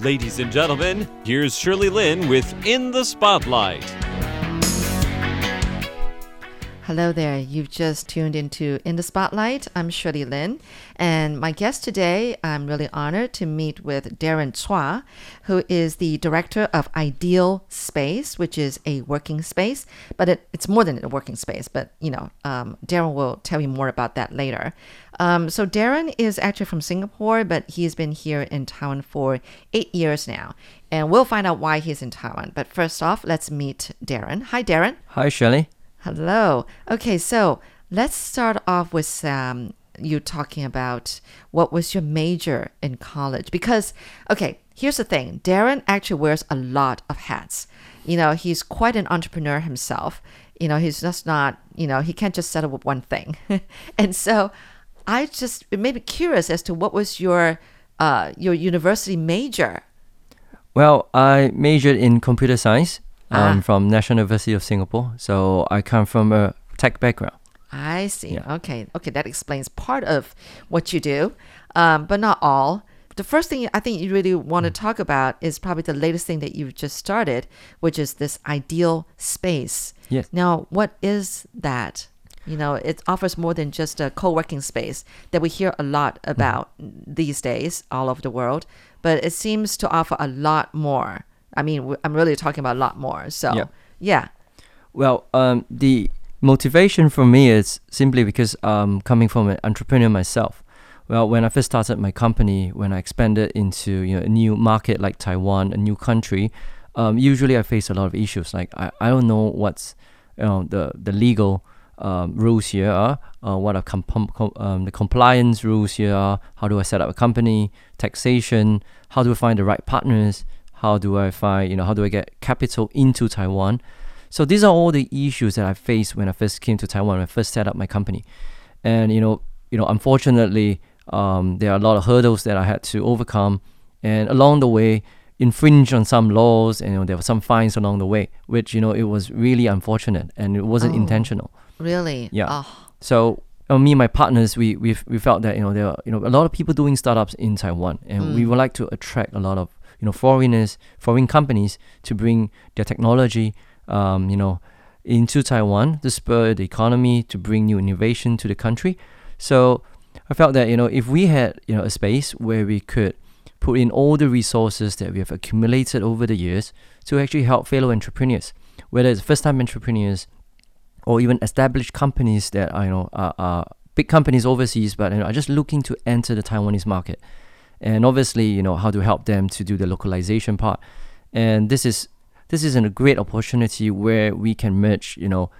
Ladies and gentlemen, here's Shirley Lin with In the Spotlight. Hello there. You've just tuned into In the Spotlight. I'm Shirley Lin, and my guest today, I'm really honored to meet with Darren Chua, who is the director of Ideal Space, which is a working space, but it, it's more than a working space. But you know, um, Darren will tell you more about that later. Um, so Darren is actually from Singapore, but he's been here in Taiwan for eight years now, and we'll find out why he's in Taiwan. But first off, let's meet Darren. Hi, Darren. Hi, Shirley. Hello. Okay, so let's start off with um, you talking about what was your major in college. Because, okay, here's the thing Darren actually wears a lot of hats. You know, he's quite an entrepreneur himself. You know, he's just not, you know, he can't just settle with one thing. and so I just, made me curious as to what was your, uh, your university major. Well, I majored in computer science Ah. um, from National University of Singapore. So I come from a tech background. I see. Yeah. Okay. Okay. That explains part of what you do, um, but not all. The first thing I think you really want Mm. to talk about is probably the latest thing that you've just started, which is this ideal space. Yes. Now, what is that? You know, it offers more than just a co working space that we hear a lot Mm. about these days all over the world, but it seems to offer a lot more. I mean, I'm really talking about a lot more. So, Yeah. yeah. Well, um, the motivation for me is simply because um, coming from an entrepreneur myself. Well, when I first started my company, when I expanded into you know, a new market like Taiwan, a new country, um, usually I face a lot of issues. Like I, I don't know what's you know, the the legal um, rules here are, uh, what are com- um, the compliance rules here are, how do I set up a company, taxation, how do I find the right partners, how do I find you know how do I get capital into Taiwan. So these are all the issues that I faced when I first came to Taiwan, when I first set up my company. And you know, you know, unfortunately, um, there are a lot of hurdles that I had to overcome, and along the way, infringe on some laws, and you know, there were some fines along the way, which you know, it was really unfortunate, and it wasn't Oh. intentional. Really? Yeah. Oh, So uh, me and my partners, we we we felt that you know there are you know a lot of people doing startups in Taiwan, and we Mm. would like to attract a lot of you know foreigners, foreign companies to bring their technology, um, you know, into Taiwan to spur the economy, to bring new innovation to the country. So I felt that you know if we had you know a space where we could put in all the resources that we have accumulated over the years to actually help fellow entrepreneurs, whether it's first-time entrepreneurs or even established companies that are, you know are, are big companies overseas, but you know, are just looking to enter the Taiwanese market, and obviously you know how to help them to do the localization part, and this is this is a great opportunity where we can merge you know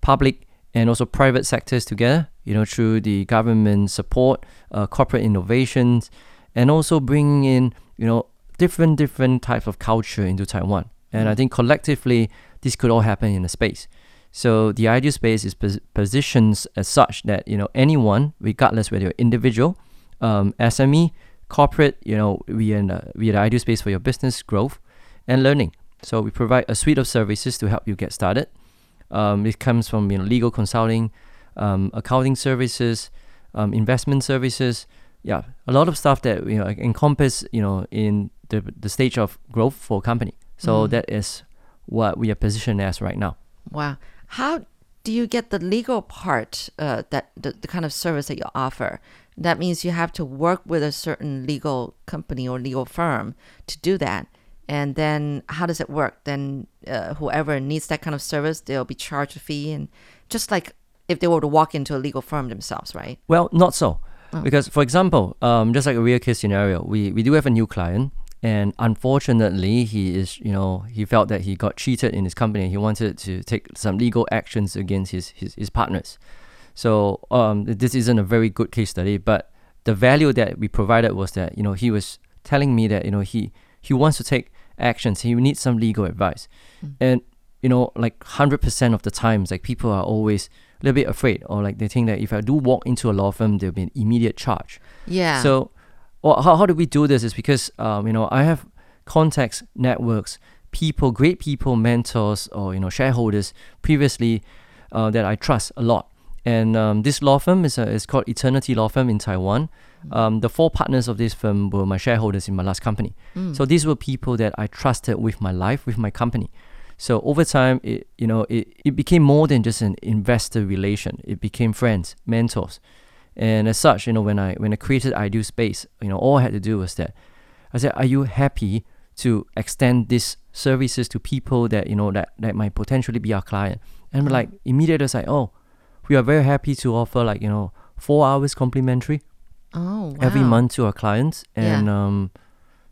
public and also private sectors together, you know through the government support, uh, corporate innovations, and also bringing in you know different different types of culture into Taiwan, and I think collectively this could all happen in a space. So the ideal space is pos- positions as such that you know anyone, regardless whether you're individual, um, SME, corporate, you know, we are in a, we are the ideal space for your business growth and learning. So we provide a suite of services to help you get started. Um, it comes from you know legal consulting, um, accounting services, um, investment services. Yeah, a lot of stuff that you know encompass you know in the the stage of growth for a company. So Mm. that is what we are positioned as right now. wow. How do you get the legal part, uh, that the, the kind of service that you offer? That means you have to work with a certain legal company or legal firm to do that. And then how does it work? Then uh, whoever needs that kind of service, they'll be charged a fee, and just like if they were to walk into a legal firm themselves, right? Well, not so. Oh. Because, for example, um, just like a real case scenario, we, we do have a new client, and unfortunately, he is, you know, he felt that he got cheated in his company. And he wanted to take some legal actions against his, his, his partners. So, um, this isn't a very good case study, but the value that we provided was that, you know, he was telling me that, you know, he, he wants to take actions, he needs some legal advice. And, you know, like 100% of the times, like people are always a little bit afraid or like they think that if I do walk into a law firm, there'll be an immediate charge. Yeah. So, well, how, how do we do this? Is because um, you know I have contacts, networks, people, great people, mentors, or you know shareholders previously uh, that I trust a lot, And um, this law firm is, a, is called Eternity Law Firm in Taiwan. Um, the four partners of this firm were my shareholders in my last company. So these were people that I trusted with my life, with my company. So over time, it you know it, it became more than just an investor relation. It became friends, mentors, and as such, you know when I when I created Ideal Space, you know all I had to do was that I said, "Are you happy to extend these services to people that you know that that might potentially be our client?" And like immediately it's like, "Oh, we are very happy to offer like you know four hours complimentary Oh, wow. every month to our clients." Yeah. And um,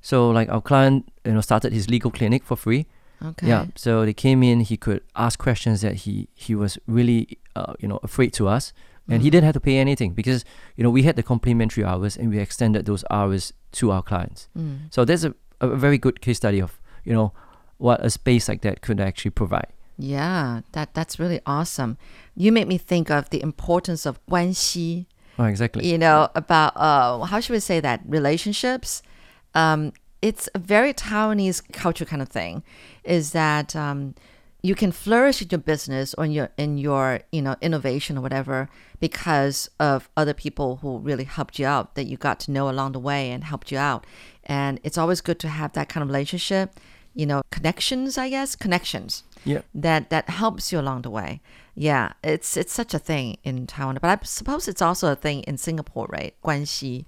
so like our client, you know, started his legal clinic for free. Okay. Yeah. So they came in. He could ask questions that he he was really uh, you know afraid to ask, and he didn't have to pay anything because you know we had the complimentary hours and we extended those hours to our clients. Mm. So there's a, a very good case study of you know what a space like that could actually provide. Yeah, that that's really awesome. You made me think of the importance of 关系 Oh, exactly. you know about uh how should we say that relationships um it's a very taiwanese culture kind of thing is that um you can flourish in your business or in your in your you know innovation or whatever because of other people who really helped you out that you got to know along the way and helped you out and it's always good to have that kind of relationship you know connections i guess? Connections. Yeah. That that helps you along the way. Yeah it's it's such a thing in taiwan but i suppose it's also a thing in singapore right? Guanxi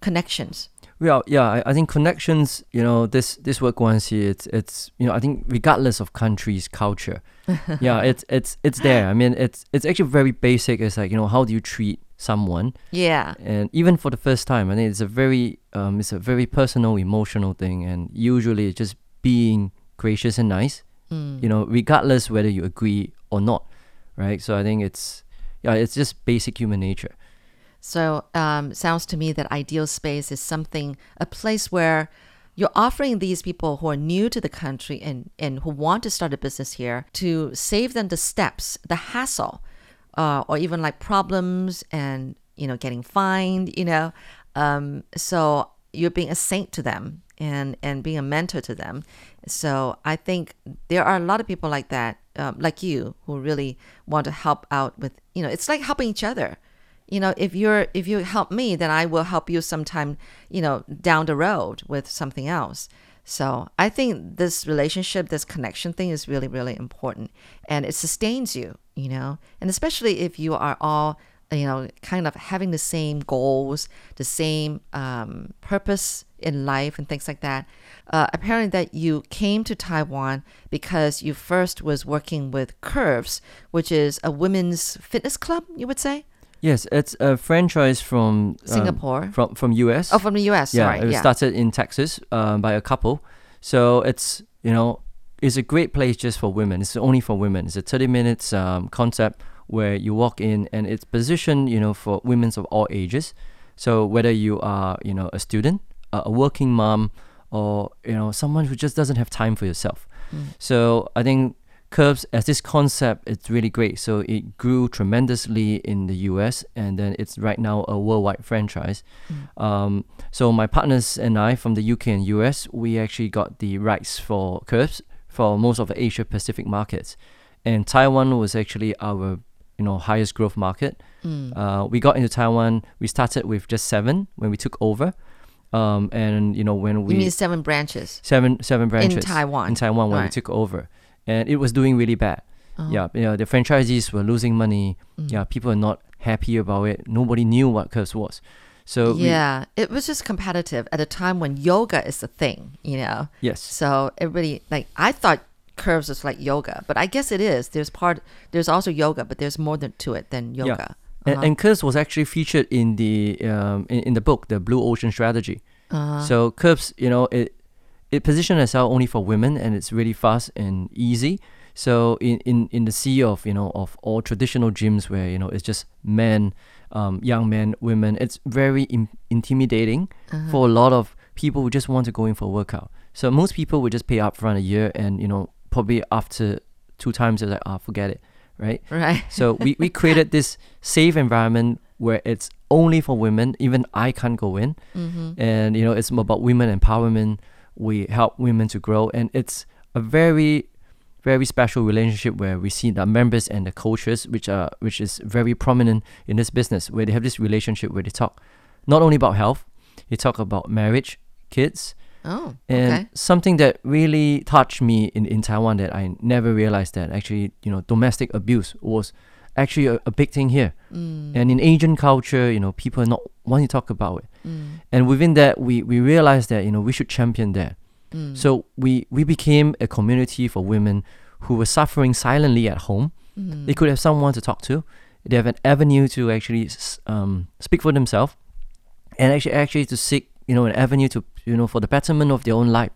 connections. Well yeah I, I, think connections you know this this word guanxi it's it's you know i think regardless of country's culture yeah it's it's it's there. I mean it's it's actually very basic. It's like you know how do you treat someone? Yeah. And even for the first time i think it's a very um, it's a very personal emotional thing and usually it just being gracious and nice, you know, regardless whether you agree or not, right? So I think it's yeah, it's just basic human nature. So um, sounds to me that ideal space is something, a place where you're offering these people who are new to the country and, and who want to start a business here to save them the steps, the hassle, uh, or even like problems and, you know, getting fined, you know. Um, so you're being a saint to them and, and being a mentor to them. So I think there are a lot of people like that, um, like you, who really want to help out with, you know, it's like helping each other. You know if you're if you help me then i will help you sometime you know down the road with something else. So i think this relationship this connection thing is really really important and it sustains you you know? And especially if you are all you know kind of having the same goals the same um, purpose in life and things like that uh, apparently that you came to taiwan because you first was working with curves which is a women's fitness club you would say Yes, it's a franchise from um, Singapore? from from US. Oh, from the U.S. yeah, Sorry. it was yeah. started in Texas um, by a couple. So it's you know it's a great place just for women. It's only for women. It's a thirty minutes um, concept where you walk in and it's positioned you know for women of all ages. So whether you are you know a student, a, a working mom, or you know someone who just doesn't have time for yourself. So I think Curves as this concept it's really great. So it grew tremendously in the US and then it's right now a worldwide franchise. Um, so my partners and I from the UK and US, we actually got the rights for Curves for most of the Asia Pacific markets. And Taiwan was actually our you know highest growth market. Uh, we got into Taiwan. We started with just seven when we took over, um, and you know when we you mean seven branches? seven seven branches in Taiwan. in Taiwan when we took over, and it was doing really bad. Oh. Yeah, you know the franchisees were losing money. Mm. Yeah, people are not happy about it. Nobody knew what Curves was. So we- yeah, it was just competitive at a time when yoga is a thing, you know. yes, So it really like I thought curves is like yoga, but I guess it is. There's part there's also yoga, but there's more than to it than yoga. and, Uh-huh. and Curves was actually featured in the um, in, in the book, the Blue Ocean Strategy. Uh-huh. So Curves, you know, it it positioned itself only for women, and it's really fast and easy. So in, in, in the sea of you know of all traditional gyms where you know it's just men, um, young men, women, it's very im- intimidating Uh-huh. for a lot of people who just want to go in for a workout. So most people would just pay up front a year, and you know probably after two times they're like, ah, forget it, right? right. So we, we created this safe environment where it's only for women. Even I can't go in. Mm-hmm. And, you know, it's about women empowerment. We help women to grow. And it's a very very special relationship where we see the members and the coaches, which are which is very prominent in this business, where they have this relationship where they talk not only about health, they talk about marriage, kids, Oh, and okay. something that really touched me in, in Taiwan that I never realized that actually, you know, domestic abuse was actually a, a big thing here. Mm, And in Asian culture, you know, people are not wanting to talk about it. mm, And within that, we, we realized that, you know, we should champion that. mm, So we, we became a community for women who were suffering silently at home. mm, They could have someone to talk to. They have an avenue to actually um, speak for themselves, and actually actually to seek you know an avenue to you know for the betterment of their own life.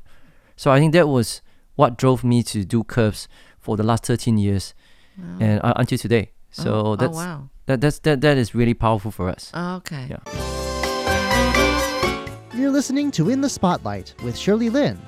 So I think that was what drove me to do curves for the last 13 years wow. and uh, until today. So oh, that's oh, wow. that that's that that is really powerful for us. Okay. Yeah. You're listening to In the Spotlight with Shirley Lin.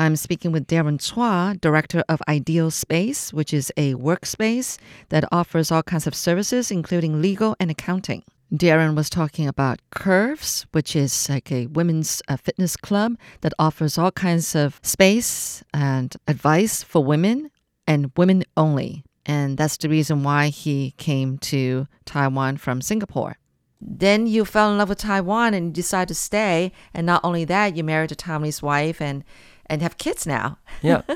I'm speaking with Darren Chua, director of Ideal Space, which is a workspace that offers all kinds of services, including legal and accounting. Darren was talking about Curves, which is like a women's uh, fitness club that offers all kinds of space and advice for women and women only. And that's the reason why he came to Taiwan from Singapore. Then you fell in love with Taiwan and you decided to stay. And not only that, you married a Taiwanese wife and, and have kids now. yeah.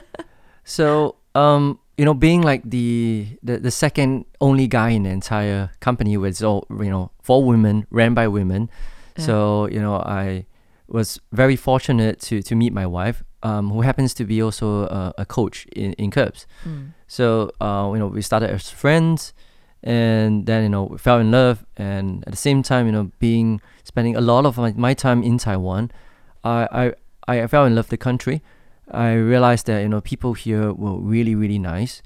So, um, you know, being like the, the the second only guy in the entire company with all you know four women ran by women, so you know I was very fortunate to to meet my wife, um, who happens to be also a, a coach in in Curves. So uh, you know we started as friends, and then you know we fell in love, and at the same time you know being spending a lot of my, my time in Taiwan, I I I fell in love with the country. I realized that you know people here were really really nice,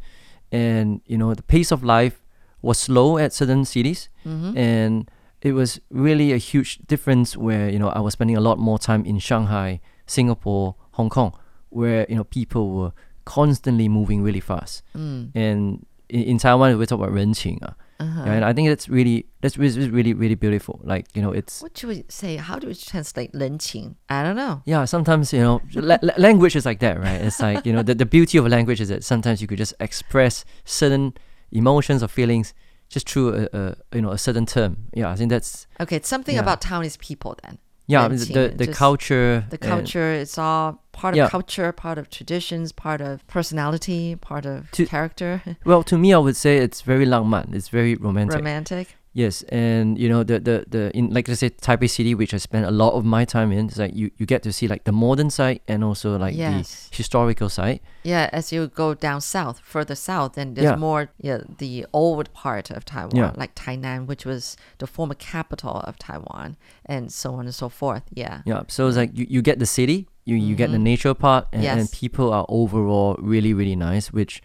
and you know the pace of life was slow at certain cities, Mm-hmm. and it was really a huge difference where you know I was spending a lot more time in Shanghai, Singapore, Hong Kong, where you know people were constantly moving really fast, Mm. and in, in Taiwan we talk about 人情 uh, Uh-huh. and I think that's really that's really really really beautiful. Like you know it's What do we say? How do we translate 人情? I don't know. Yeah, sometimes you know, la- la- language is like that, right? It's like you know, the, the beauty of a language is that sometimes you could just express certain emotions or feelings just through a, a you know a certain term. Yeah, I think that's Okay, it's something Yeah. about Taiwanese people then. Yeah, the the, the just culture, The and- culture, it's all part of Yeah. culture, part of traditions, part of personality, part of To- character, well, to me, I would say it's very langman. It's very romantic. romantic. Yes, and you know the the the in like I said, Taipei City, which I spent a lot of my time in. It's like you you get to see like the modern side and also like Yes. the historical side. Yeah, as you go down south, further south, then there's Yeah. more yeah, the old part of Taiwan, Yeah. like Tainan, which was the former capital of Taiwan, and so on and so forth. Yeah. Yeah, so it's like you, you get the city, you, you get the nature part, and, and Mm-hmm. People are overall really really nice, which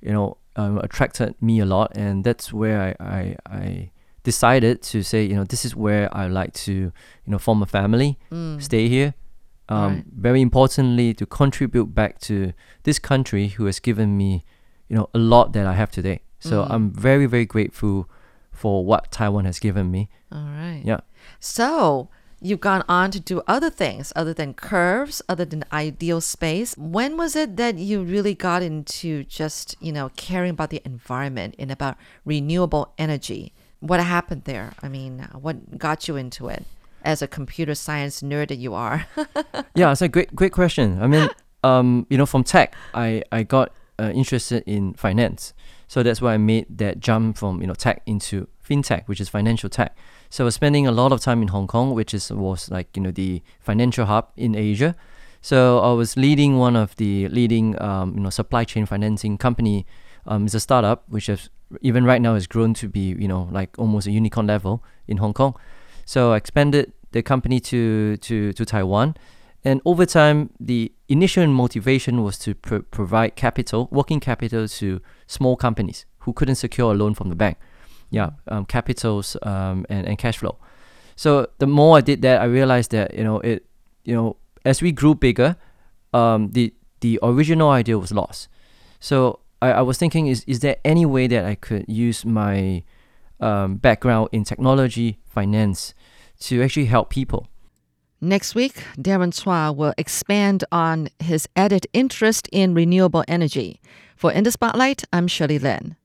you know um, attracted me a lot, and that's where I, I I decided to say you know this is where I like to you know form a family, stay here. Um, Mm. Right. Very importantly, to contribute back to this country who has given me you know a lot that I have today. So Mm. I'm very very grateful for what Taiwan has given me. All right. Yeah. So you've gone on to do other things other than curves, other than ideal space. When was it that you really got into just, you know, caring about the environment and about renewable energy? What happened there? I mean, what got you into it as a computer science nerd that you are? yeah, it's a great great question. I mean, um, you know, from tech, I I got uh, interested in finance, so that's why I made that jump from you know tech into fintech, which is financial tech. So I was spending a lot of time in Hong Kong, which is was like you know the financial hub in Asia. So I was leading one of the leading um, you know supply chain financing company. Um, it's a startup which has even right now has grown to be you know like almost a unicorn level in Hong Kong. So I expanded the company to to to Taiwan, and over time the initial motivation was to pro- provide capital, working capital to small companies who couldn't secure a loan from the bank. Yeah, um, capitals um, and and cash flow. So the more I did that, I realized that you know it, you know, as we grew bigger, um, the the original idea was lost. So I, I was thinking is is there any way that I could use my um, background in technology, finance to actually help people? Next week, Darren Chua will expand on his added interest in renewable energy. For In the Spotlight, I'm Shirley Lin.